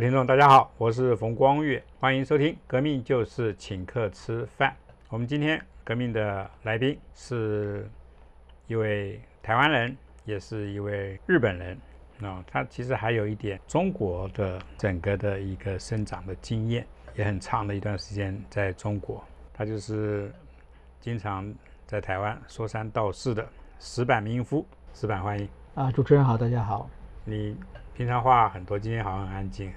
听众，大家好，我是冯光月，欢迎收听《革命就是请客吃饭》。我们今天革命的来宾是一位台湾人，也是一位日本人。啊，他其实还有一点中国的整个的一个生长的经验，也很长的一段时间在中国。他就是经常在台湾说三道四的石板民夫。石板，欢迎啊！主持人好，大家好。你平常话很多，今天好像很安静。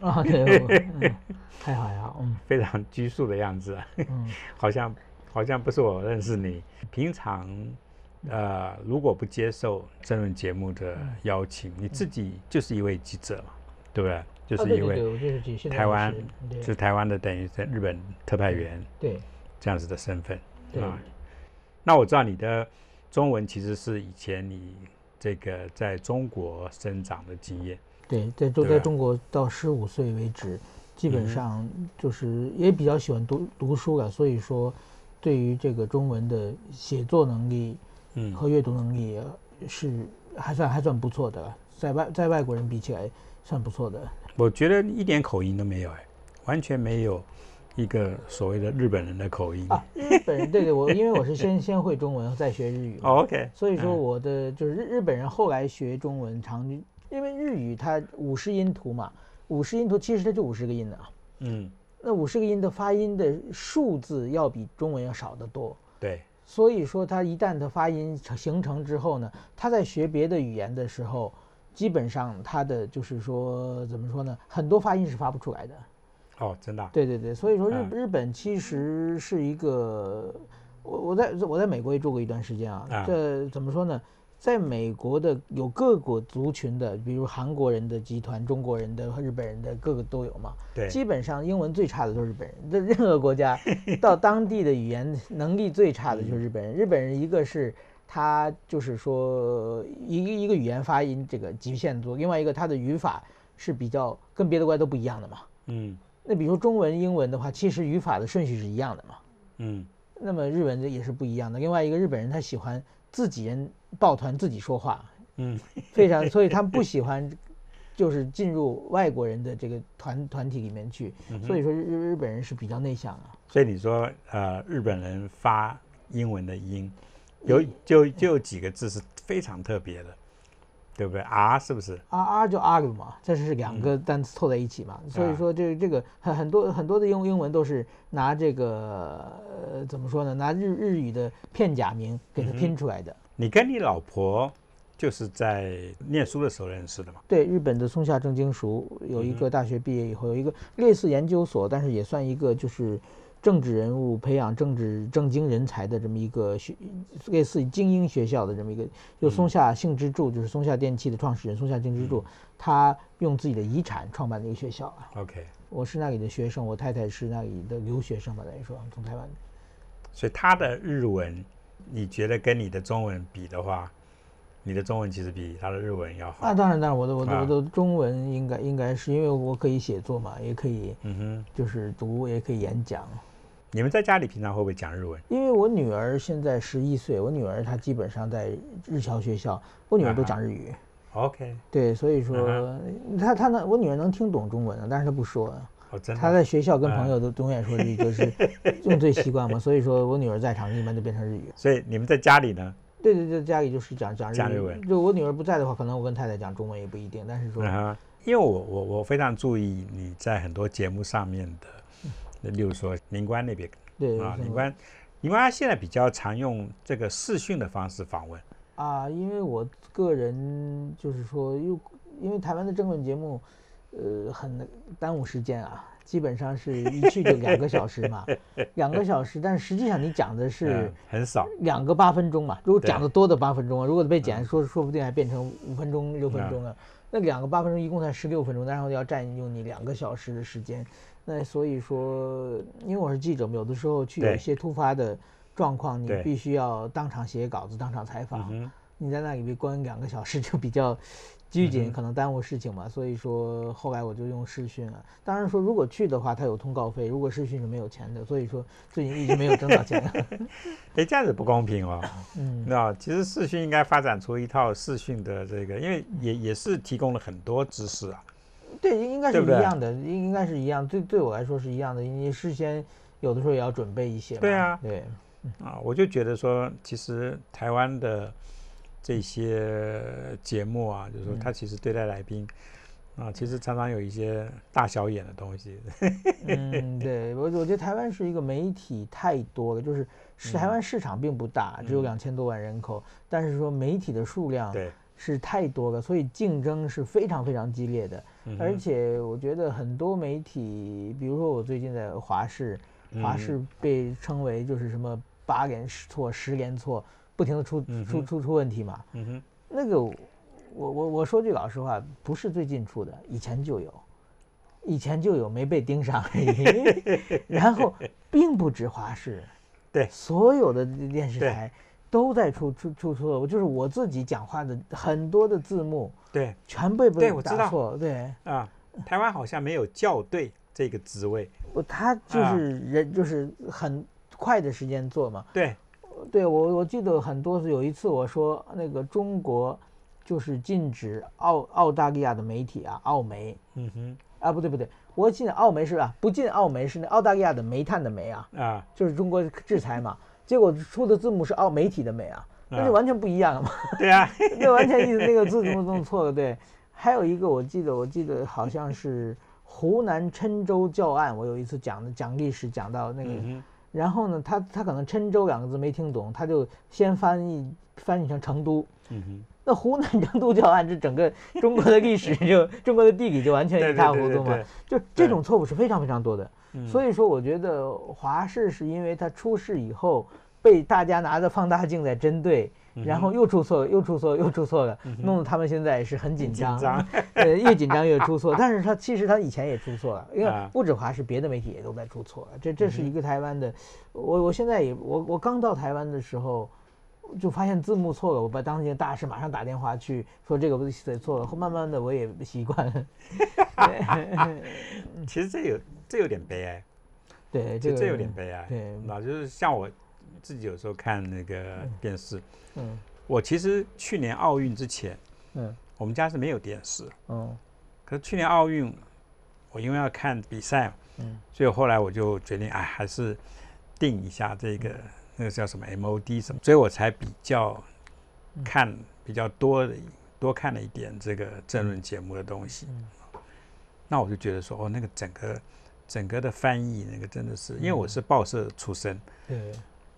啊，对，还好还好，嗯，非常拘束的样子，嗯，好像好像不是我认识你。平常，呃，如果不接受争论节目的邀请，你自己就是一位记者嘛，对不对？就是一位台湾，是台湾的，等于在日本特派员，对，这样子的身份，啊。那我知道你的中文其实是以前你这个在中国生长的经验。对，在中在中国到十五岁为止，基本上就是也比较喜欢读读书了，所以说，对于这个中文的写作能力，嗯，和阅读能力是还算还算不错的，在外在外国人比起来算不错的。我觉得一点口音都没有，哎，完全没有一个所谓的日本人的口音啊。日本人对对，我因为我是先先会中文再学日语，OK，所以说我的就是日日本人后来学中文常。因为日语它五十音图嘛，五十音图其实它就五十个音的啊。嗯，那五十个音的发音的数字要比中文要少得多。对，所以说它一旦它发音形成之后呢，它在学别的语言的时候，基本上它的就是说怎么说呢，很多发音是发不出来的。哦，真的。对对对，所以说日日本其实是一个，我我在我在美国也住过一段时间啊，这怎么说呢？在美国的有各国族群的，比如韩国人的集团、中国人的、日本人的，各个都有嘛。对，基本上英文最差的都是日本人。在任何国家 到当地的语言能力最差的就是日本人。日本人一个是他就是说一个一个语言发音这个极限多，另外一个他的语法是比较跟别的国家都不一样的嘛。嗯，那比如说中文、英文的话，其实语法的顺序是一样的嘛。嗯，那么日文的也是不一样的。另外一个日本人他喜欢。自己人抱团自己说话，嗯，非常，所以他们不喜欢，就是进入外国人的这个团团体里面去。所以说日日本人是比较内向啊。所以你说呃，日本人发英文的音，有就就有几个字是非常特别的，对不对？R 是不是？R R 就 argue 嘛，这是两个单词凑在一起嘛。所以说这这个很很多很多的英英文都是拿这个。呃，怎么说呢？拿日日语的片假名给它拼出来的。你跟你老婆就是在念书的时候认识的嘛？对，日本的松下正经塾有一个大学毕业以后有一个类似研究所，但是也算一个就是政治人物培养政治政经人才的这么一个学，类似于精英学校的这么一个。就松下幸之助，就是松下电器的创始人松下幸之助，他用自己的遗产创办的一个学校啊。OK，我是那里的学生，我太太是那里的留学生吧，等于说从台湾。所以他的日文，你觉得跟你的中文比的话，你的中文其实比他的日文要好。啊，当然当然，我的我的我的中文应该应该是因为我可以写作嘛，也可以，嗯哼，就是读也可以演讲。你们在家里平常会不会讲日文？因为我女儿现在十一岁，我女儿她基本上在日侨学校，我女儿都讲日语。OK。对，所以说她她能我女儿能听懂中文但是她不说。她在学校跟朋友都永远说日语，就是用最习惯嘛。所以说我女儿在场，一般就变成日语。所以你们在家里呢？对对对，家里就是讲讲日文。就我女儿不在的话，可能我跟太太讲中文也不一定。但是说，因为我我我非常注意你在很多节目上面的，例如说宁官那边，对啊，宁官，宁官现在比较常用这个视讯的方式访问。啊，因为我个人就是说，又因为台湾的政论节目。呃，很耽误时间啊，基本上是一去就两个小时嘛，两个小时，但是实际上你讲的是很少，两个八分钟嘛。如果讲的多的八分钟，如果被剪说，说不定还变成五分钟、六分钟了。那两个八分钟一共才十六分钟，然后要占用你两个小时的时间。那所以说，因为我是记者嘛，有的时候去有一些突发的状况，你必须要当场写稿子、当场采访。你在那里被关两个小时就比较。拘谨可能耽误事情嘛，所以说后来我就用视讯了。当然说如果去的话，他有通告费；如果视讯是没有钱的，所以说最近一直没有挣到钱。哎，这样子不公平哦。嗯，那其实视讯应该发展出一套视讯的这个，因为也也是提供了很多知识啊。对，应该是一样的，应应该是一样。对，对我来说是一样的。你事先有的时候也要准备一些嘛。对啊对，啊，我就觉得说，其实台湾的这些节目啊，就是说他其实对待来宾啊，其实常常有一些大小眼的东西。嗯，对我我觉得台湾是一个媒体太多了，就是是台湾市场并不大，只有嗯两千多万人口，但是说媒体的数量对，是太多了，所以竞争是非常非常激烈的。嗯而且我觉得很多媒体，比如说我最近在华视，华嗯视被称为就是什么八连错、十连错，不停的出出出出问题嘛。那个我我我说句老实话，不是最近出的，以前就有，以前就有没被盯上而已。然后并不止华视，对所有的电视台都在出出出错误，就是我自己讲话的很多的字幕对全被被对我打错，对。啊，台湾好像没有校对这个职位。我他就啊是人，就是很快的时间做嘛。对，对我我记得很多次，有一次我说那个中国就是禁止澳澳大利亚的媒体啊，澳媒嗯哼，啊，不对不对，我进澳媒是吧？不进澳媒是那澳大利亚的煤炭的煤啊，啊，就是中国制裁嘛。结果出的字母是澳媒体的媒啊，那就完全不一样了嘛。对啊，那完全意思那个字幕弄错了，对。还有一个我记得，我记得好像是湖南郴州教案，我有一次讲的讲历史讲到那个，嗯然后呢，他他可能郴州两个字没听懂，他就先翻译翻译成成都。嗯哼，那湖南成都教案，这整个中国的历史就 中国的地理就完全一塌糊涂嘛对。就这种错误是非常非常多的。嗯所以说，我觉得华视是因为它出事以后被大家拿着放大镜在针对，嗯然后又出错，又出错，又出错了，弄得他们现在是很紧张，紧张呃，越紧张越出错。但是他其实他以前也出错了，因为啊不止华视，别的媒体也都在出错。这这是一个台湾的，我我现在也我我刚到台湾的时候。就发现字幕错了，我把当件大事马上打电话去说这个不写错了，后慢慢的我也习惯了。其实这有这有点悲哀，对，这个这这有点悲哀。对。那就是像我自己有时候看那个电视，嗯。我其实去年奥运之前，嗯。我们家是没有电视，嗯可是去年奥运，我因为要看比赛，嗯。所以后来我就决定，哎，还是定一下这个那个叫什么 MOD 什么，所以我才比较看比较多的多看了一点这个政论节目的东西。那我就觉得说，哦，那个整个整个的翻译，那个真的是，因为我是报社出身，对，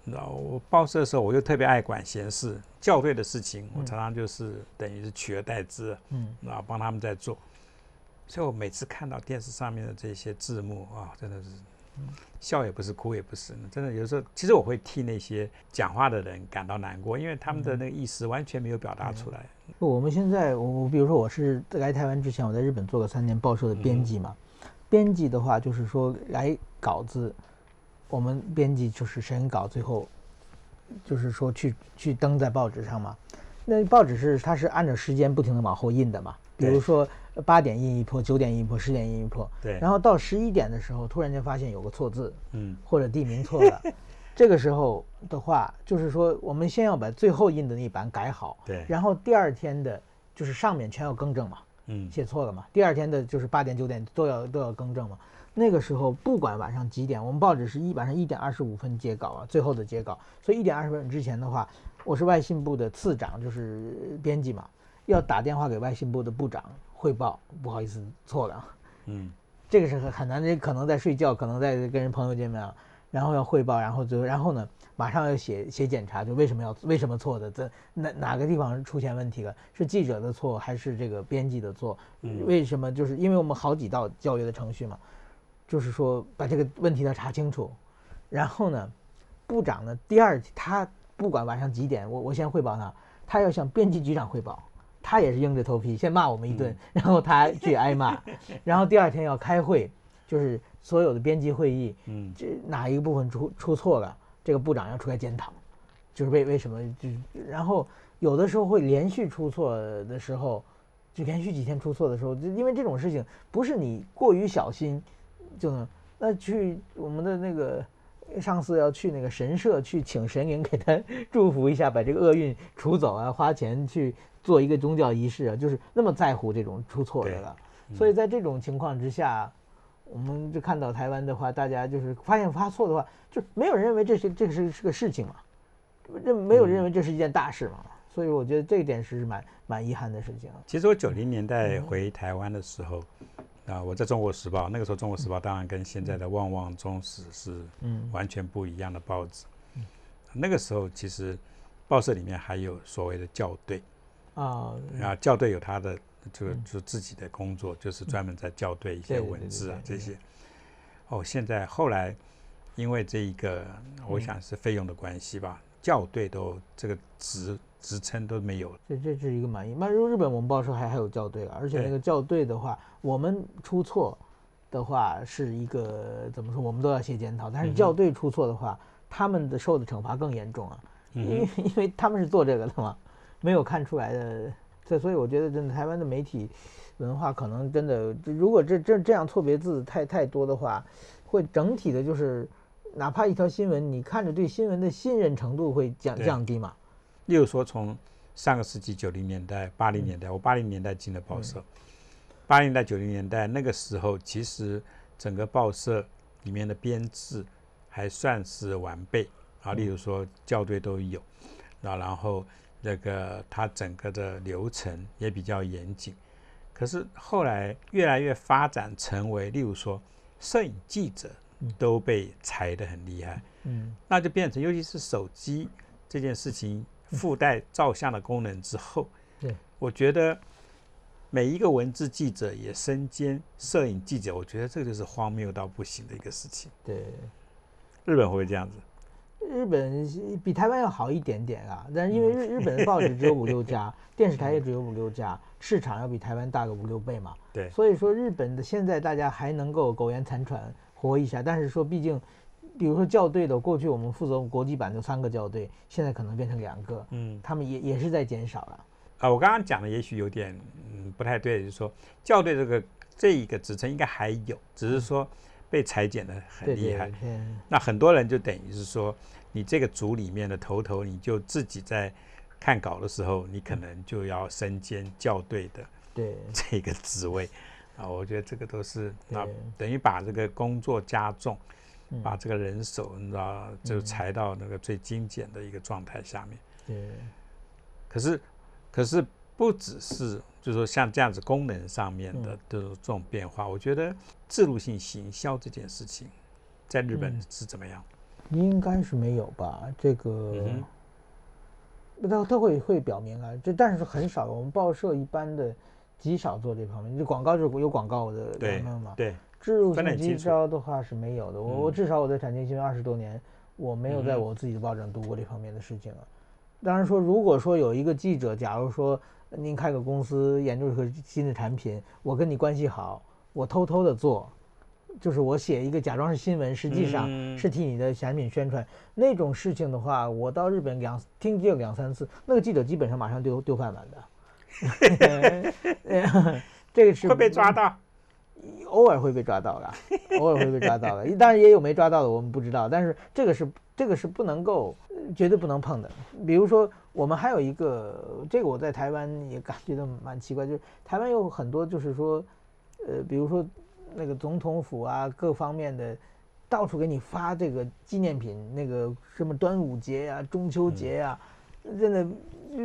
你知道，我报社的时候，我又特别爱管闲事，校对的事情，我常常就是等于是取而代之，嗯。然后帮他们在做。所以我每次看到电视上面的这些字幕啊，真的是笑也不是，哭也不是，真的有时候，其实我会替那些讲话的人感到难过，因为他们的那个意思完全没有表达出来。我们现在，我我比如说我是来台湾之前，我在日本做了三年报社的编辑嘛。编辑的话，就是说来稿子，我们编辑就是审稿，最后就是说去去登在报纸上嘛。那报纸是它是按照时间不停的往后印的嘛，比如说八点印一波，九点印一波，十点印一波。对，然后到十一点的时候，突然间发现有个错字，嗯。或者地名错了，这个时候的话，就是说我们先要把最后印的那一版改好，对，然后第二天的，就是上面全要更正嘛，嗯。写错了嘛，第二天的就是八点九点都要都要更正嘛。那个时候不管晚上几点，我们报纸是一晚上一点二十五分截稿啊，最后的截稿，所以一点二十分之前的话，我是外信部的次长，就是编辑嘛，要打电话给外信部的部长汇报，不好意思错了。嗯 这个是很很难的，可能在睡觉，可能在跟人朋友见面啊，然后要汇报，然后最后然后呢，马上要写写检查，就为什么要为什么错的，这哪哪个地方出现问题了？是记者的错还是这个编辑的错？嗯为什么？就是因为我们好几道教育的程序嘛，就是说把这个问题要查清楚，然后呢，部长呢第二他不管晚上几点，我我先汇报他，他要向编辑局长汇报。他也是硬着头皮先骂我们一顿，然后他去挨骂，然后第二天要开会，就是所有的编辑会议，嗯。这哪一个部分出出错了，这个部长要出来检讨，就是为为什么就然后有的时候会连续出错的时候，就连续几天出错的时候，就因为这种事情不是你过于小心就能，那去我们的那个上次要去那个神社去请神灵给他祝福一下，把这个厄运除走啊，花钱去做一个宗教仪式啊，就是那么在乎这种出错的了。所以在这种情况之下，我们就看到台湾的话，大家就是发现发错的话，就没有人认为这是这个是是个事情嘛，认没有人认为这是一件大事嘛。所以我觉得这一点是蛮蛮遗憾的事情。其实我九零年代回台湾的时候，啊，我在中国时报，那个时候中国时报当然跟现在的旺旺中时是完全不一样的报纸。那个时候其实报社里面还有所谓的校对啊，啊，校对有他的这个就自己的工作，就是专门在校对一些文字啊这些。哦，现在后来因为这一个，我想是费用的关系吧，校对都这个职职称都没有了。这这是一个满意。那如日本我们报社还还有校对啊，而且那个校对的话，我们出错的话是一个怎么说，我们都要写检讨。但是校对出错的话，他们的受的惩罚更严重啊，因为因为他们是做这个的嘛，没有看出来的。这所以我觉得真的台湾的媒体文化可能真的，如果这这这样错别字太太多的话，会整体的就是哪怕一条新闻，你看着对新闻的信任程度会降降低嘛。例如说从上个世纪九零年代、八零年代，我八零年代进的报社，八零代九零年代那个时候，其实整个报社里面的编制。还算是完备啊，例如说校对都有，啊，然后那个它整个的流程也比较严谨。可是后来越来越发展成为，例如说摄影记者都被裁得很厉害，嗯，那就变成尤其是手机这件事情附带照相的功能之后，对，我觉得每一个文字记者也身兼摄影记者，我觉得这个就是荒谬到不行的一个事情，对。日本会不会这样子？日本比台湾要好一点点啊，但是因为日日本的报纸只有五六家，电视台也只有五六家，市场要比台湾大个五六倍嘛。对，所以说日本的现在大家还能够苟延残喘活一下，但是说毕竟，比如说校对的，过去我们负责国际版就三个校对，现在可能变成两个，嗯，他们也也是在减少了。啊，我刚刚讲的也许有点嗯不太对，就是说校对这个这一个职称应该还有，只是说。被裁减的很厉害，那很多人就等于是说，你这个组里面的头头，你就自己在看稿的时候，你可能就要身兼校对的对这个职位 啊。我觉得这个都是那等于把这个工作加重，把这个人手你知道就裁到那个最精简的一个状态下面。对，可是可是不只是。就是说，像这样子功能上面的这种这种变化，我觉得制度性行销这件事情，在日本是怎么样？应该是没有吧？这个，他他会会表明啊，这但是很少。我们报社一般的极少做这方面，就广告就是有广告的人嘛。对，植入性营销的话是没有的。我我至少我在产经新闻二十多年，我没有在我自己的报纸上读过这方面的事情啊。当然说，如果说有一个记者，假如说。您开个公司研究一个新的产品，我跟你关系好，我偷偷的做，就是我写一个假装是新闻，实际上是替你的产品宣传那种事情的话，我到日本两听见两三次，那个记者基本上马上丢丢饭碗的。这个是会被抓到，偶尔会被抓到的，偶尔会被抓到的，当然也有没抓到的，我们不知道。但是这个是这个是不能够绝对不能碰的，比如说。我们还有一个，这个我在台湾也感觉到蛮奇怪，就是台湾有很多，就是说，呃，比如说那个总统府啊，各方面的，到处给你发这个纪念品，那个什么端午节呀、中秋节呀，真的，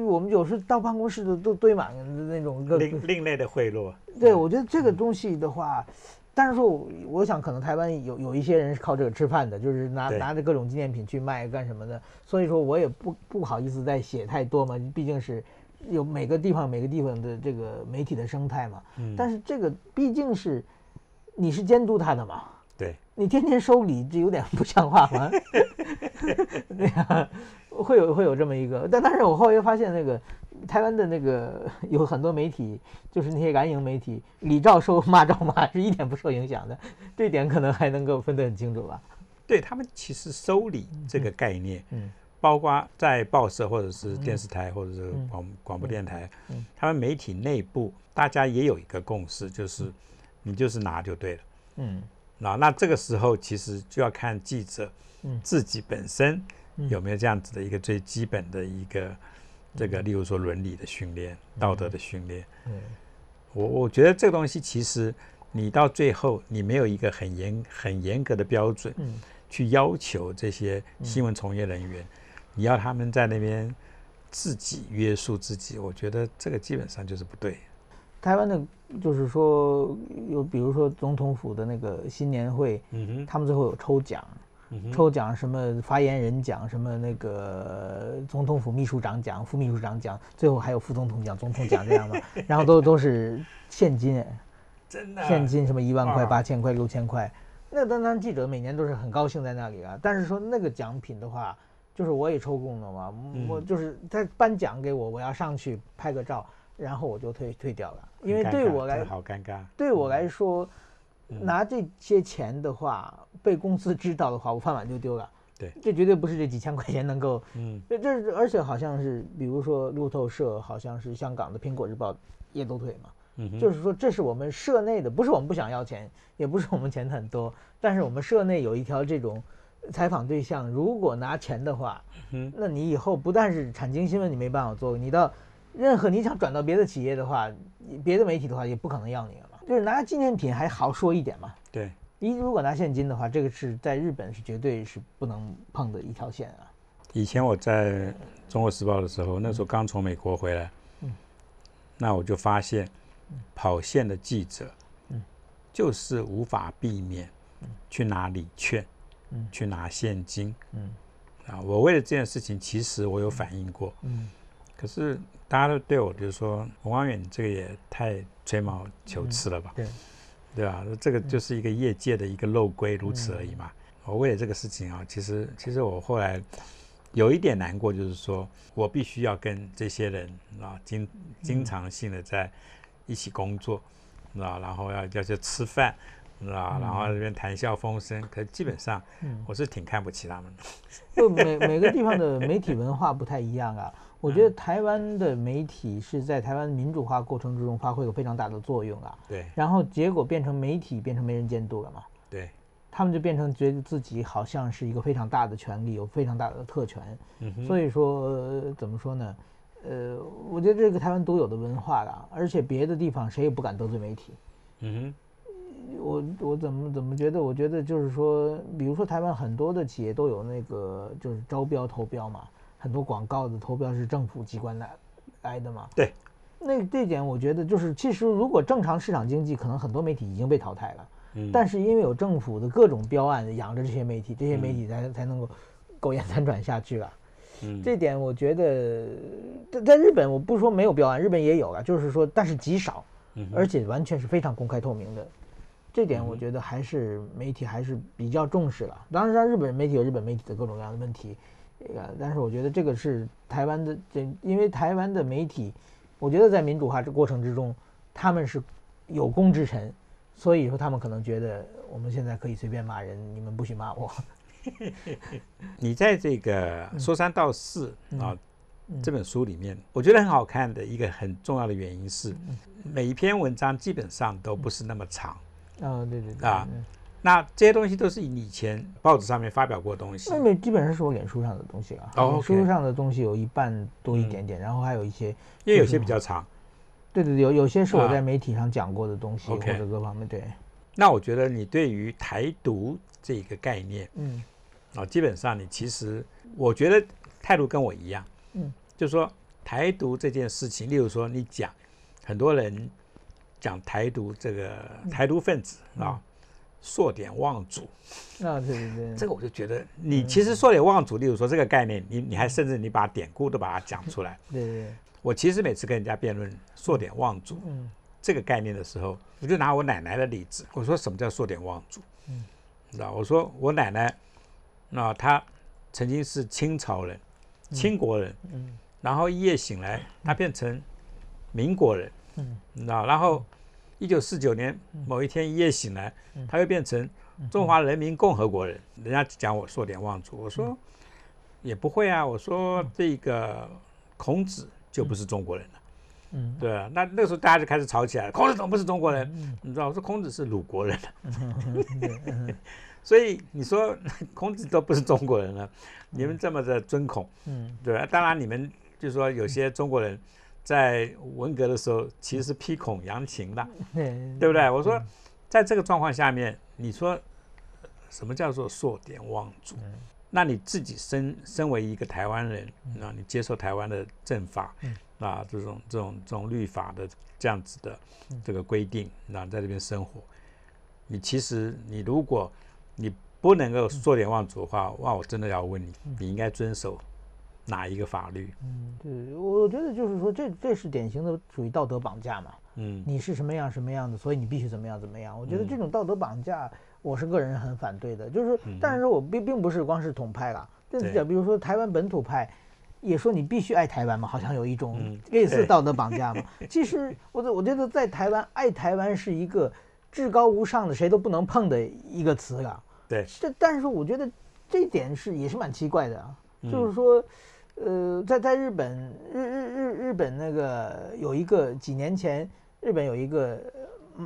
我们有时到办公室都都堆满那种另另类的贿赂。对，我觉得这个东西的话。但是说，我想可能台湾有有一些人是靠这个吃饭的，就是拿拿着各种纪念品去卖干什么的。所以说我也不不好意思再写太多嘛，毕竟是有每个地方每个地方的这个媒体的生态嘛。嗯。但是这个毕竟是你是监督他的嘛。对。你天天收礼，这有点不像话嘛。对呀，会有会有这么一个，但但是我后来又发现那个。台湾的那个有很多媒体，就是那些蓝营媒体，礼照收，骂照骂，是一点不受影响的。这点可能还能够分得很清楚吧？对他们其实收礼这个概念，嗯，包括在报社或者是电视台或者是广广播电台，嗯，他们媒体内部大家也有一个共识，就是你就是拿就对了，嗯，那那这个时候其实就要看记者，嗯，自己本身有没有这样子的一个最基本的一个。这个，例如说伦理的训练、道德的训练，我我觉得这个东西其实你到最后你没有一个很严很严格的标准，嗯，去要求这些新闻从业人员，你要他们在那边自己约束自己，我觉得这个基本上就是不对。台湾的，就是说有比如说总统府的那个新年会，嗯哼，他们最后有抽奖，抽奖什么发言人奖，什么那个总统府秘书长奖、副秘书长奖，最后还有副总统奖、总统奖这样的，然后都都是现金，哎真的。现金什么一万块、八千块、六千块，那当然记者每年都是很高兴在那里啊。但是说那个奖品的话，就是我也抽中了嘛，嗯。我就是他颁奖给我，我要上去拍个照，然后我就退退掉了，因为对我来好尴尬。对我来说，嗯拿这些钱的话，被公司知道的话，我饭碗就丢了。对这绝对不是这几千块钱能够。嗯这这，而且好像是，比如说路透社，好像是香港的《苹果日报》也都退嘛。嗯，就是说，这是我们社内的，不是我们不想要钱，也不是我们钱很多，但是我们社内有一条这种采访对象，如果拿钱的话，嗯那你以后不但是产经新闻你没办法做，你到任何你想转到别的企业的话，别的媒体的话也不可能要你了嘛。就是拿纪念品还好说一点嘛，对，你如果拿现金的话，这个是在日本是绝对是不能碰的一条线啊。以前我在《中国时报》的时候，那时候刚从美国回来，嗯。那我就发现，跑线的记者，嗯。就是无法避免去拿礼券，嗯。去拿现金。嗯。啊。我为了这件事情，其实我有反映过，嗯可是大家都对我就是说，王光远这个也太吹毛求疵了吧，对，对吧？这个就是一个业界的一个漏规，如此而已嘛。我为了这个事情啊，其实其实我后来有一点难过，就是说我必须要跟这些人啊经经常性的在一起工作，啊，然后要要去吃饭，啊，然后这边谈笑风生，可基本上嗯。我是挺看不起他们的。就每每个地方的媒体文化不太一样啊。我觉得台湾的媒体是在台湾民主化过程之中发挥有非常大的作用啊，对。然后结果变成媒体变成没人监督了嘛，对，他们就变成觉得自己好像是一个非常大的权利，有非常大的特权，所以说、呃怎么说呢？呃，我觉得这个台湾独有的文化啦，而且别的地方谁也不敢得罪媒体。嗯我我怎么怎么觉得？我觉得就是说，比如说台湾很多的企业都有那个就是招标投标嘛，很多广告的投标是政府机关来来的嘛。对。那这点我觉得就是，其实如果正常市场经济，可能很多媒体已经被淘汰了。嗯，但是因为有政府的各种标案养着这些媒体，这些媒体才才能够 苟延残喘下去啊。嗯这点我觉得，在在日本我不是说没有标案，日本也有了，就是说但是极少。而且完全是非常公开透明的，这点我嗯觉得还是媒体还是比较重视了。当然，日本媒体有日本媒体的各种各样的问题，呃，但是我觉得这个是台湾的，这因为台湾的媒体，我觉得在民主化这过程之中，他们是有功之臣，所以说他们可能觉得我们现在可以随便骂人，你们不许骂我。你在这个《说三道四》啊嗯。这本书里面，我觉得很好看的一个很重要的原因是，嗯。每一篇文章基本上都不是那么长。啊，对对对那这些东西都是以前报纸上面发表过的东西。那。面基本上是我脸书上的东西啊，哦脸书上的东西有一半多一点点，然后还有一些因为有些比较长。对对对，有有些是我啊。在媒体上讲过的东西或者各方面对，那我觉得你对于台独这个概念嗯。啊，基本上你其实我觉得态度跟我一样，嗯，就是说台独这件事情，例如说你讲很多人讲台独这个嗯。台独分子啊，硕典望祖，啊对对对，这个我就觉得你其实硕典望祖，例如说这个概念，你你还甚至你把典故都把它讲出来。对对。对，我其实每次跟人家辩论硕典望族嗯。这个概念的时候，我就拿我奶奶的例子，我说什么叫硕典望祖？嗯。你知道，我说我奶奶，那她曾经是清朝人，清国人，嗯。然后一夜醒来，她变成民国人，嗯。你知道，然后一九四九年某一天一夜醒来，他又变成中华人民共和国人。人家讲我硕典望族，我说也不会啊，我说这个孔子就不是中国人了。嗯对啊，那那个时候大家就开始吵起来了。孔子怎么不是中国人？你知道，我说孔子是鲁国人，所以你说 孔子都不是中国人了，你们这么的尊孔，嗯对吧？当然，你们就说有些中国人在文革的时候其实是批孔扬情的，对对不对？我说，在这个状况下面，你说什么叫做硕典忘祖？那你自己身身为一个台湾人，那你接受台湾的政法，啊，这种这种这种律法的这样子的这个规定，那在这边生活，你其实你如果你不能够硕典忘祖的话，哇，我真的要问你，你应该遵守哪一个法律？嗯，对，我觉得就是说，这这是典型的属于道德绑架嘛。嗯，你是什么样什么样的，所以你必须怎么样怎么样。我觉得这种道德绑架，我是个人很反对的。就是说，但是说我并并不是光是统派啦，就是讲，比如说台湾本土派，也说你必须爱台湾嘛，好像有一种类似道德绑架嘛。其实我我觉得在台湾，爱台湾是一个至高无上的，谁都不能碰的一个词了。对。这但是我觉得这点是也是蛮奇怪的啊，就是说。呃，在在日本，日日日日本那个有一个几年前，日本有一个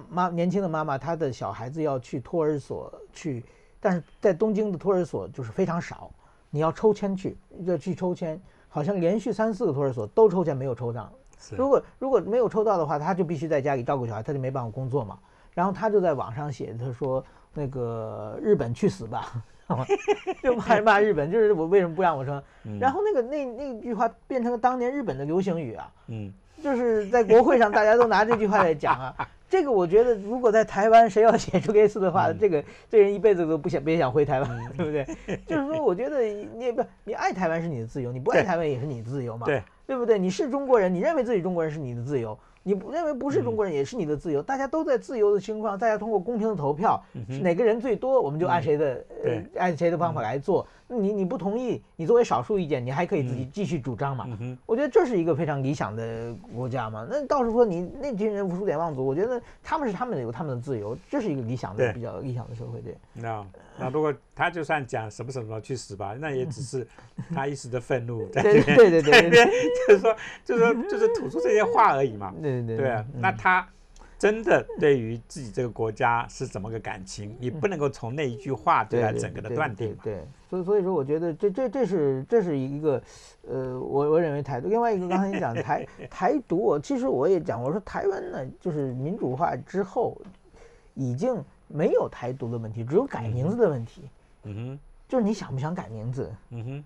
妈年轻的妈妈，她的小孩子要去托儿所去，但是在东京的托儿所就是非常少，你要抽签去，要去抽签，好像连续三四个托儿所都抽签没有抽上，如果如果没有抽到的话，他就必须在家里照顾小孩，他就没办法工作嘛。然后他就在网上写，他说那个日本去死吧。就骂骂日本，就是我为什么不让我生？然后那个那那句话变成了当年日本的流行语啊，嗯，就是在国会上大家都拿这句话来讲啊。这个我觉得，如果在台湾谁要写出类似的话，这个这人一辈子都不想别想回台湾，对不对？就是说，我觉得你不你爱台湾是你的自由，你不爱台湾也是你的自由嘛，对对不对？你是中国人，你认为自己中国人是你的自由。你不认为不是中国人也是你的自由？大家都在自由的情况，大家通过公平的投票，哪个人最多，我们就按谁的呃按谁的方法来做。你你不同意，你作为少数意见，你还可以自己继续主张嘛？我觉得这是一个非常理想的国家嘛。那倒是说你那群人无数点望族，我觉得他们是他们的有他们的自由，这是一个理想的比较理想的社会，对。那那如果他就算讲什么什么去死吧，那也只是 他一时的愤怒，对对对对对，就是说就是说就是吐出这些话而已嘛。对对对啊，那他。真的对于自己这个国家是怎么个感情，你不能够从那一句话就来整个的断定。对，所以所以说，我觉得这这这是这是一个，呃，我我认为台独。另外一个，刚才你讲台 台独，我其实我也讲，我说台湾呢，就是民主化之后，已经没有台独的问题，只有改名字的问题。嗯哼，就是你想不想改名字？嗯哼。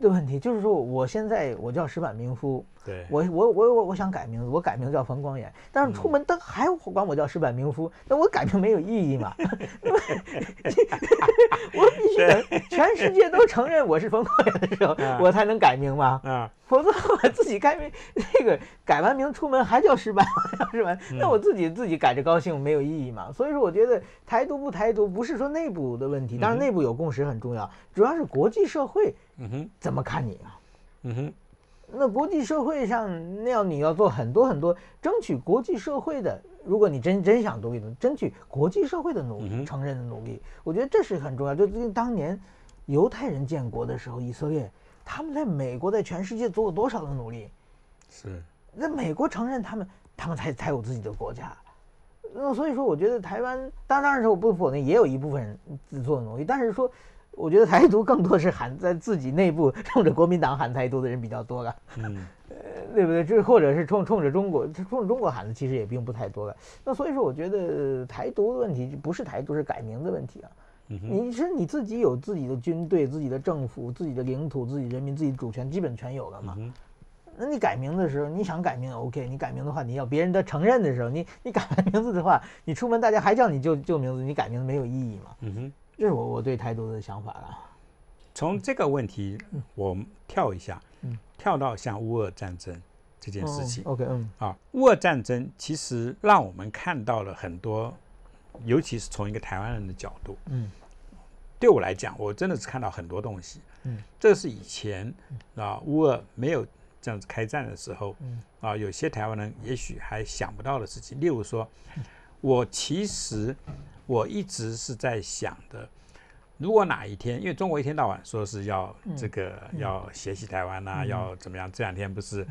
的问题就是说，我现在我叫石板明夫，对我我我我我想改名字，我改名叫冯光远，但是出门他还管我叫石板明夫，那我改名没有意义嘛？我必须等全世界都承认我是冯光远的时候，我才能改名嘛？嗯，否则我自己改名，那个改完名出门还叫石板，是吧？那我自己自己改着高兴没有意义嘛？所以说，我觉得台独不台独不是说内部的问题，当然内部有共识很重要，主要是国际社会。嗯哼，怎么看你啊？嗯哼，那国际社会上那样你要做很多很多争取国际社会的，如果你真真想独立的，争取国际社会的努力，承认的努力，我觉得这是很重要。就跟当年犹太人建国的时候，以色列他们在美国在全世界做了多少的努力？是，那美国承认他们，他们才才有自己的国家。那所以说，我觉得台湾当当然是我不否认，也有一部分人自做努力，但是说。我觉得台独更多是喊在自己内部冲着国民党喊台独的人比较多了，嗯，呃，对不对？这或者是冲冲着中国冲着中国喊的，其实也并不太多了。那所以说，我觉得台独的问题不是台独，是改名的问题啊。你是你自己有自己的军队、自己的政府、自己的领土、自己人民、自己主权，基本全有了嘛？那你改名的时候，你想改名 OK，你改名的话，你要别人的承认的时候，你你改完名字的话，你出门大家还叫你旧旧名字，你改名字没有意义嘛？嗯哼。这是我我对台独的想法了。从这个问题，我跳一下，跳到像乌俄战争这件事情。OK，嗯，啊，乌俄战争其实让我们看到了很多，尤其是从一个台湾人的角度，嗯，对我来讲，我真的是看到很多东西。嗯，这是以前啊，乌俄没有这样子开战的时候，啊，有些台湾人也许还想不到的事情。例如说，我其实。我一直是在想的，如果哪一天，因为中国一天到晚说是要这个要学习台湾呐，要怎么样？这两天不是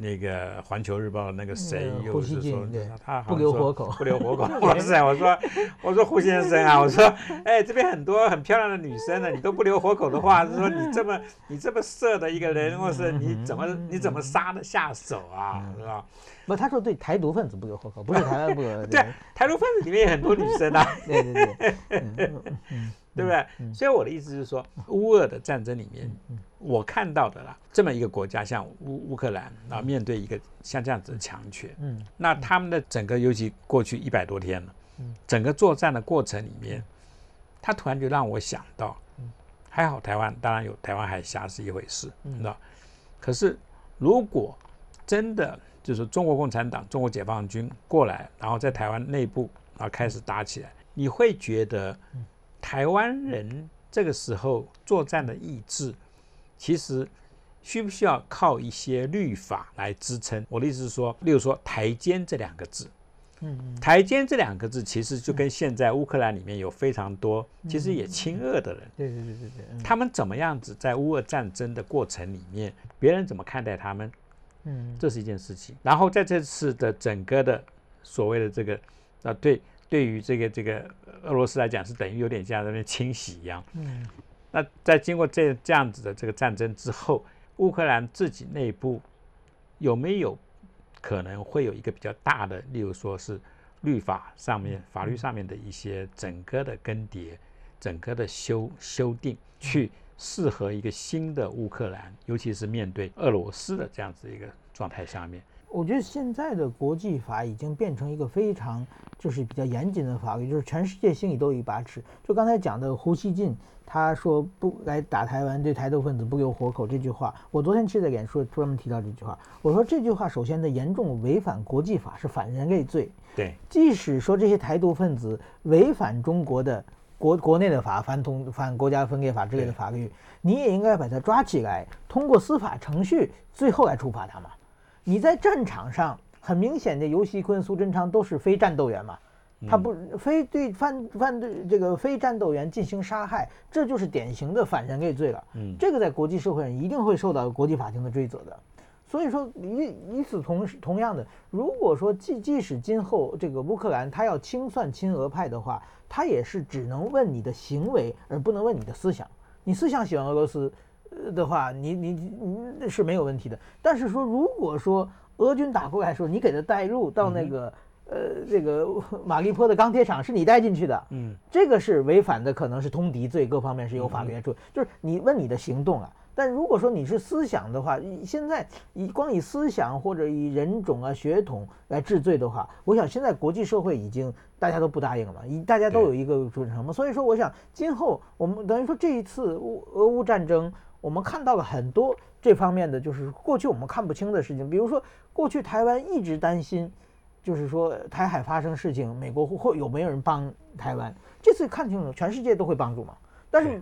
那个《环球日报》那个谁嗯又是说对他好像不留活口不留活口。哇塞！我说我说胡先生啊，我说哎这边很多很漂亮的女生呢，你都不留活口的话，是说你这么你这么色的一个人，或是你怎么你怎么杀得下手啊，是吧？不，他说对台独分子不留活口，不是台湾不留。对，台独分子里面有很多女生啊。对对对，嗯嗯嗯对不对？所以我的意思是说，乌俄的战争里面，我看到的啦，这么一个国家像乌乌克兰啊，面对一个像这样子的强权，嗯，那他们的整个，尤其过去一百多天了，整个作战的过程里面，他突然就让我想到，还好台湾当然有台湾海峡是一回事，你知道，可是如果真的就是中国共产党、中国解放军过来，然后在台湾内部啊开始打起来，你会觉得台湾人这个时候作战的意志，其实需不需要靠一些律法来支撑？我的意思是说，例如说“台奸”这两个字，嗯台奸这两个字其实就跟现在乌克兰里面有非常多其实也亲俄的人，对对对对对，嗯。他们怎么样子在乌俄战争的过程里面，别人怎么看待他们，嗯。这是一件事情。然后在这次的整个的所谓的这个啊，对对于这个这个俄罗斯来讲，是等于有点像在那边清洗一样。嗯那在经过这这样子的这个战争之后，乌克兰自己内部有没有可能会有一个比较大的，例如说是律法上面、法律上面的一些整个的更迭、整个的修修订，去适合一个新的乌克兰，尤其是面对俄罗斯的这样子一个状态下面。我觉得现在的国际法已经变成一个非常就是比较严谨的法律，就是全世界心里都有一把尺。就刚才讲的胡锡进，他说不来打台湾，对台独分子不留活口这句话，我昨天其实在演说专门提到这句话。我说这句话首先的严重违反国际法，是反人类罪。对，即使说这些台独分子违反中国的国国内的法，反统反国家分裂法之类的法律，你也应该把他抓起来，通过司法程序最后来处罚他嘛。你在战场上很明显的，尤锡坤、苏贞昌都是非战斗员嘛，他不非对犯犯罪这个非战斗员进行杀害，这就是典型的反人类罪了。嗯这个在国际社会上一定会受到国际法庭的追责的。所以说，与与此同时，同样的，如果说即即使今后这个乌克兰他要清算亲俄派的话，他也是只能问你的行为，而不能问你的思想。你思想喜欢俄罗斯呃的话，你你你是没有问题的。但是说，如果说俄军打过来说，你给他带入到那个、呃这个马利坡的钢铁厂是你带进去的，嗯，这个是违反的，可能是通敌罪，各方面是有法律来处理。就是你问你的行动啊，但如果说你是思想的话，以现在以光以思想或者以人种啊、血统来治罪的话，我想现在国际社会已经大家都不答应了嘛，一大家都有一个准绳嘛。所以说，我想今后我们等于说这一次乌俄乌战争，我们看到了很多这方面的，就是过去我们看不清的事情，比如说过去台湾一直担心。就是说，台海发生事情，美国会会有没有人帮台湾？这次看清楚，全世界都会帮助嘛。但是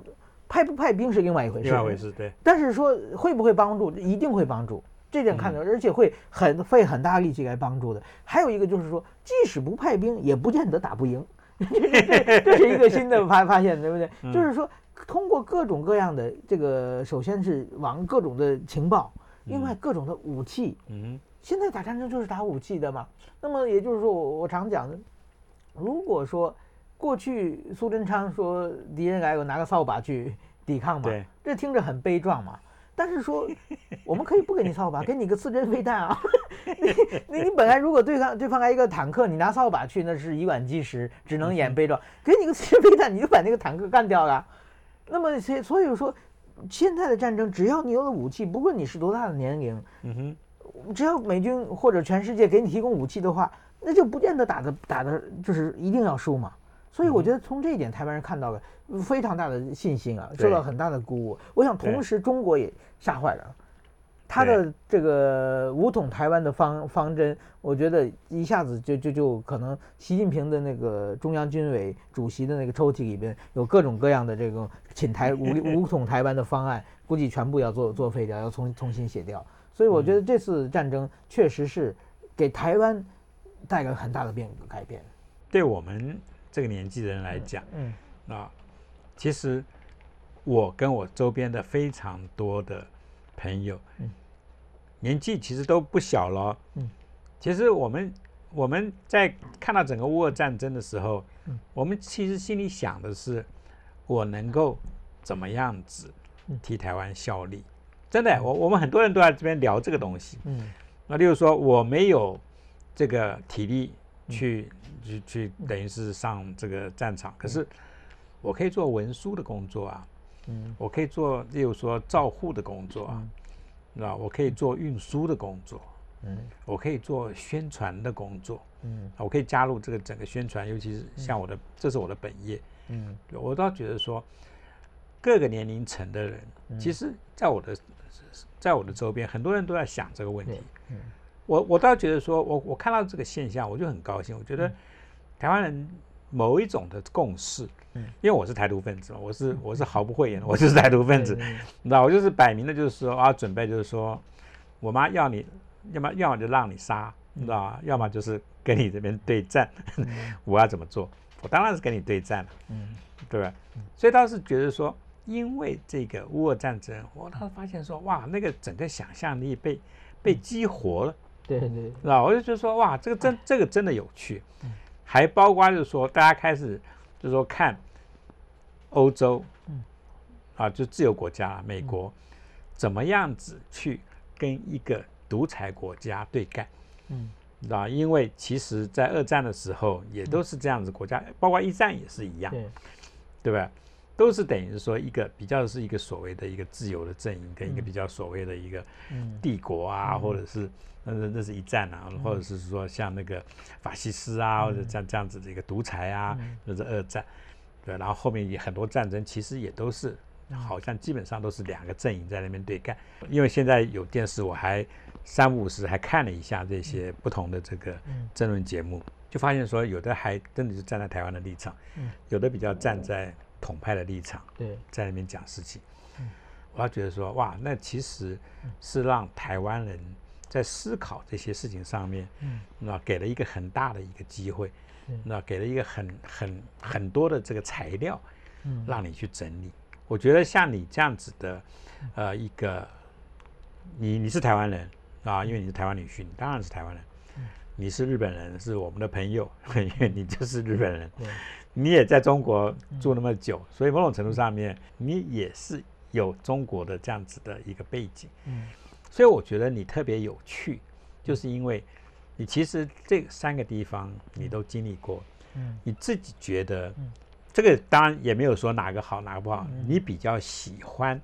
派不派兵是另外一回事。另外一回事，对，但是说会不会帮助，一定会帮助，这点看到，而且会很费很大力气来帮助的。还有一个就是说，即使不派兵，也不见得打不赢，这这是一个新的发发现，对不对？就是说，通过各种各样的这个，首先是往各种的情报，另外各种的武器，嗯现在打战争就是打武器的嘛。那么也就是说我我常讲的，如果说过去苏贞昌说敌人来我拿个扫把去抵抗嘛对，这听着很悲壮嘛。但是说 我们可以不给你扫把，给你个刺针飞弹啊！你你你本来如果对抗对方来一个坦克，你拿扫把去那是以卵击石，只能演悲壮。给你个刺针飞弹，你就把那个坦克干掉了。那么所以所以说，现在的战争只要你有了武器，不论你是多大的年龄，嗯哼。只要美军或者全世界给你提供武器的话，那就不见得打的打的就是一定要输嘛。所以我觉得从这一点，台湾人看到了非常大的信心啊，受到很大的鼓舞。我想同时中国也吓坏了，他的这个武统台湾的方方针，我觉得一下子就就就可能习近平的那个中央军委主席的那个抽屉里边有各种各样的这种侵台武力武统台湾的方案，估计全部要作作废掉，要重重新写掉。所以我觉得这次战争确实是给台湾带来很大的变改变。对我们这个年纪的人来讲，嗯啊，其实我跟我周边的非常多的朋友，嗯。年纪其实都不小了。嗯，其实我们我们在看到整个乌俄战争的时候，嗯，我们其实心里想的是，我能够怎么样子替台湾效力？真的，我我们很多人都在这边聊这个东西。嗯，那例如说，我没有这个体力去去去，等于是上这个战场，可是我可以做文书的工作啊。嗯，我可以做，例如说照护的工作啊，那我可以做运输的工作，嗯，我可以做宣传的工作，嗯，我可以加入这个整个宣传，尤其是像我的，这是我的本业，嗯，我倒觉得说，各个年龄层的人，其实在我的，在我的周边，很多人都在想这个问题，嗯，我我倒觉得说，我我看到这个现象，我就很高兴，我觉得台湾人。某一种的共识，嗯，因为我是台独分子嘛，我是我是毫不讳言的，我就是台独分子，你知道，我就是摆明的，就是说啊，准备就是说，我妈要你，要么要么就让你杀，你知道吧？要么就是跟你这边对战，我要怎么做？我当然是跟你对战了，嗯，对吧？所以倒是觉得说，因为这个乌俄战争，我当时发现说，哇，那个整个想象力被被激活了，对对，知道？我就觉得说，哇，这个真这个真的有趣。还包括就是说，大家开始就是说看欧洲，嗯，啊，就自由国家美国怎么样子去跟一个独裁国家对干，嗯，啊因为其实，在二战的时候也都是这样子，国家包括一战也是一样，对，对吧？都是等于是说一个比较是一个所谓的一个自由的阵营，跟一个比较所谓的一个帝国啊，或者是。那那那是一战啊，或者是说像那个法西斯啊，或者这样这样子的一个独裁啊，那是二战，对。然后后面也很多战争，其实也都是好像基本上都是两个阵营在那边对干。因为现在有电视，我还三五十还看了一下这些不同的这个争论节目，就发现说有的还真的是站在台湾的立场，有的比较站在统派的立场，对，在那边讲事情。我要觉得说哇，那其实是让台湾人。在思考这些事情上面，嗯，那给了一个很大的一个机会，那给了一个很很很多的这个材料，嗯，让你去整理。我觉得像你这样子的，呃，一个，你你是台湾人啊，因为你是台湾女婿，你当然是台湾人。你是日本人，是我们的朋友，因为你就是日本人。你也在中国住那么久，所以某种程度上面，你也是有中国的这样子的一个背景。嗯。所以我觉得你特别有趣，就是因为，你其实这三个地方你都经历过，嗯，你自己觉得，这个当然也没有说哪个好哪个不好，你比较喜欢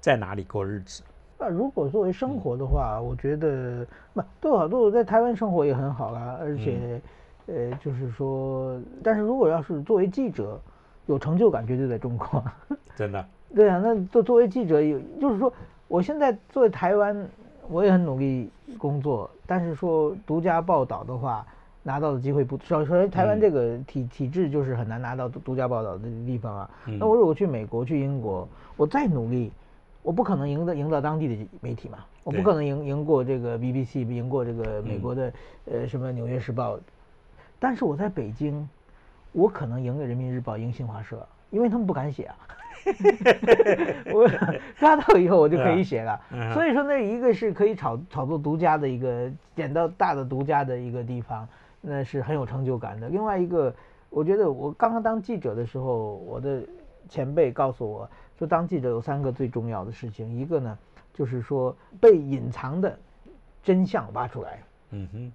在哪里过日子？那如果作为生活的话，我觉得不多好多在台湾生活也很好啊，而且，呃，就是说，但是如果要是作为记者，有成就感绝对在中国，真的，对啊，那作作为记者有，就是说。我现在作为台湾，我也很努力工作，但是说独家报道的话，拿到的机会不少。首先，台湾这个体体制就是很难拿到独独家报道的地方啊。那我如果去美国、去英国，我再努力，我不可能赢得赢到当地的媒体嘛。我不可能赢赢过这个 BBC，赢过这个美国的呃什么《纽约时报》。但是我在北京，我可能赢了《人民日报》、赢新华社，因为他们不敢写啊。我 抓到以后，我就可以写了。所以说，那一个是可以炒炒作独家的一个捡到大的独家的一个地方，那是很有成就感的。另外一个，我觉得我刚刚当记者的时候，我的前辈告诉我说，当记者有三个最重要的事情，一个呢就是说被隐藏的真相挖出来。嗯哼。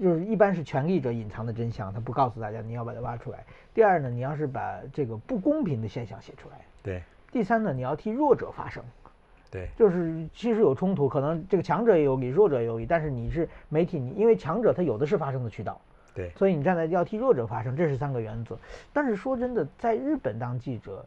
就是一般是权力者隐藏的真相，他不告诉大家，你要把它挖出来。第二呢，你要是把这个不公平的现象写出来。对。第三呢，你要替弱者发声。对。就是其实有冲突，可能这个强者也有理，弱者也有理，但是你是媒体，你因为强者他有的是发声的渠道。对。所以你站在要替弱者发声，这是三个原则。但是说真的，在日本当记者，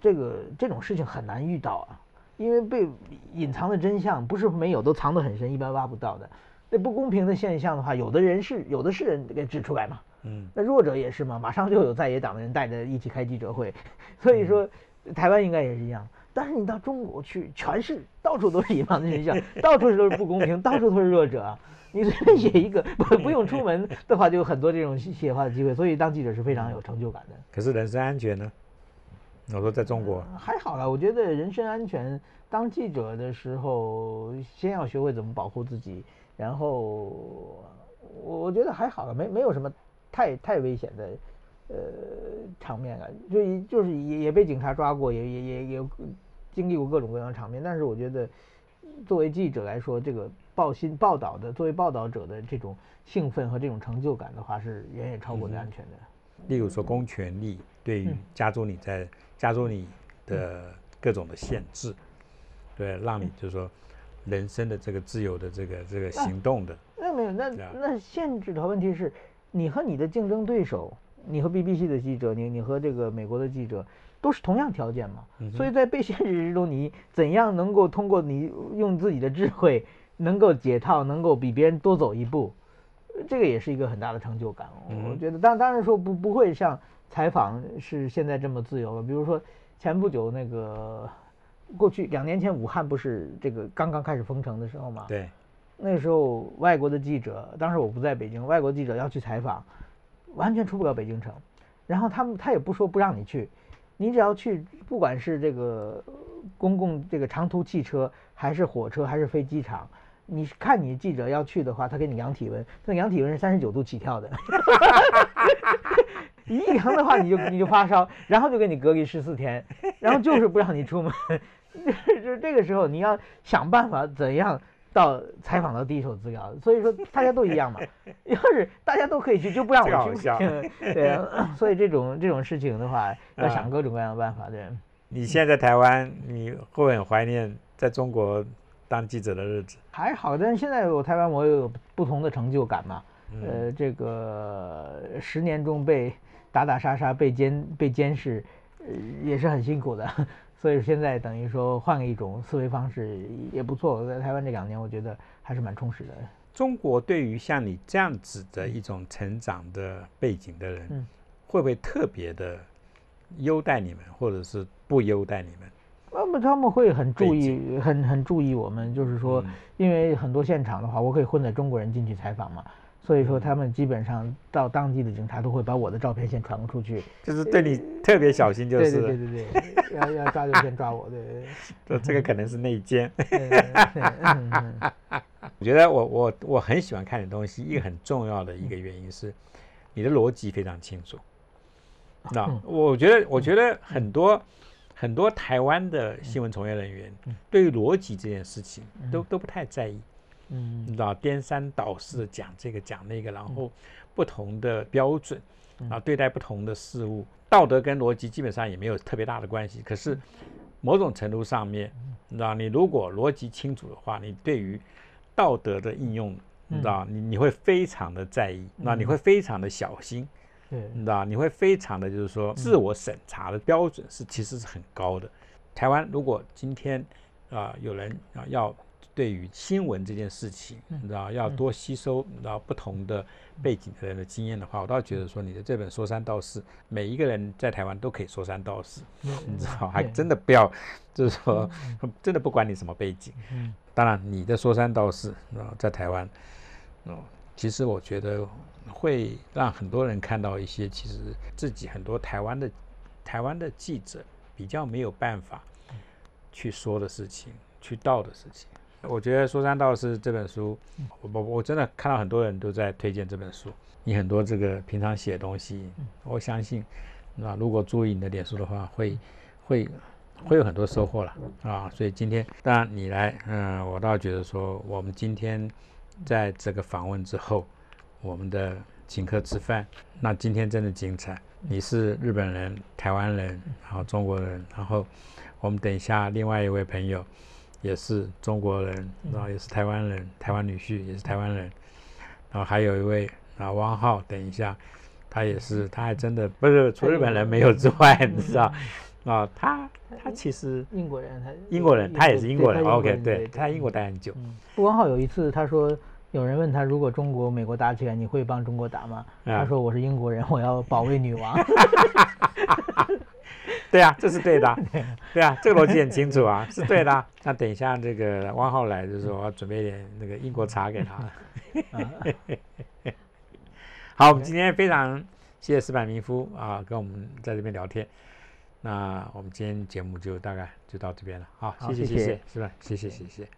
这个这种事情很难遇到啊，因为被隐藏的真相不是没有，都藏得很深，一般挖不到的。那不公平的现象的话，有的人是有的是人给指出来嘛。嗯，那弱者也是嘛，马上就有在野党的人带着一起开记者会。所以说，台湾应该也是一样。但是你到中国去，全是到处都是野蛮的现象，到处都是不公平，到处都是弱者。你随便写一个，不不用出门的话，就有很多这种写话的机会。所以当记者是非常有成就感的。可是人身安全呢？我说在中国还好啦，我觉得人身安全，当记者的时候，先要学会怎么保护自己，然后我我觉得还好了，没没有什么太太危险的呃场面啊，就就是也也被警察抓过，也也也也经历过各种各样的场面，但是我觉得作为记者来说，这个报新报道的，作为报道者的这种兴奋和这种成就感的话，是远远超过安全的。例如说公权力对于加州你在加州你的各种的限制，对，让你就是说人生的这个自由的这个这个行动的。那没有，那那限制的问题是，你和你的竞争对手，你和 BBC 的记者，你你和这个美国的记者，都是同样条件嘛？所以在被限制之中，你怎样能够通过你用自己的智慧，能够解套，能够比别人多走一步？这个也是一个很大的成就感，我觉得当当然说不不会像采访是现在这么自由了。比如说前不久那个过去两年前武汉不是这个刚刚开始封城的时候嘛？对，那时候外国的记者，当时我不在北京，外国记者要去采访，完全出不了北京城。然后他们他也不说不让你去，你只要去，不管是这个公共这个长途汽车，还是火车，还是飞机场。你看，你记者要去的话，他给你量体温，那量体温是三十九度起跳的，一量的话你就你就发烧，然后就给你隔离十四天，然后就是不让你出门，就是这个时候你要想办法怎样到采访到第一手资料，所以说大家都一样嘛，要是大家都可以去，就不让我去，对啊，所以这种这种事情的话，要想各种各样的办法，对。你现在台湾，你会很怀念在中国。当记者的日子还好，但是现在我台湾我有不同的成就感嘛。呃，这个十年中被打打杀杀、被监被监视，呃，也是很辛苦的。所以现在等于说换一种思维方式也不错。我在台湾这两年，我觉得还是蛮充实的。中国对于像你这样子的一种成长的背景的人，会不会特别的优待你们，或者是不优待你们？那么他们会很注意，很很注意我们，就是说，因为很多现场的话，我可以混在中国人进去采访嘛，所以说他们基本上到当地的警察都会把我的照片先传出去，就是对你特别小心，就是对对对对，要 要抓就先抓我，对对对，这个可能是内奸。我觉得我我我很喜欢看的东西，一个很重要的一个原因是，你的逻辑非常清楚。那我觉得我觉得很多。很多台湾的新闻从业人员对于逻辑这件事情都都不太在意，嗯，你知道颠三倒四的讲这个讲那个，然后不同的标准啊对待不同的事物，道德跟逻辑基本上也没有特别大的关系。可是某种程度上面，你知道，你如果逻辑清楚的话，你对于道德的应用，你知道，你你会非常的在意，那你会非常的小心。你知道，你会非常的就是说，自我审查的标准是其实是很高的。台湾如果今天啊有人啊要对于新闻这件事情，你知道要多吸收你知道不同的背景的人的经验的话，我倒觉得说你的这本说三道四，每一个人在台湾都可以说三道四，你知道，还真的不要就是说真的不管你什么背景。当然你的说三道四啊在台湾，哦，其实我觉得。会让很多人看到一些其实自己很多台湾的台湾的记者比较没有办法去说的事情，去道的事情。我觉得《说山道士》这本书，我我我真的看到很多人都在推荐这本书。你很多这个平常写的东西，我相信啊，如果注意你的脸书的话，会会会有很多收获了啊。所以今天当然你来，嗯，我倒觉得说，我们今天在这个访问之后。我们的请客吃饭，那今天真的精彩。你是日本人、台湾人，然后中国人，然后我们等一下另外一位朋友也是中国人，然后也是台湾人，台湾女婿也是台湾人，然后还有一位啊汪浩，等一下他也是，他还真的不是除日本人没有之外，你知道啊，他他其实英国人，他英国人，他也是英国人，OK，对他英国待很久。汪浩有一次他说。有人问他，如果中国、美国打起来，你会帮中国打吗？他说：“我是英国人，我要保卫女王。”对啊，这是对的。对啊，这个逻辑很清楚啊，是对的。那等一下这个汪浩来，就是我要准备点那个英国茶给他。好，我们今天非常谢谢石板明夫啊，跟我们在这边聊天。那我们今天节目就大概就到这边了，好，谢谢好谢谢谢谢，是吧？谢谢谢谢。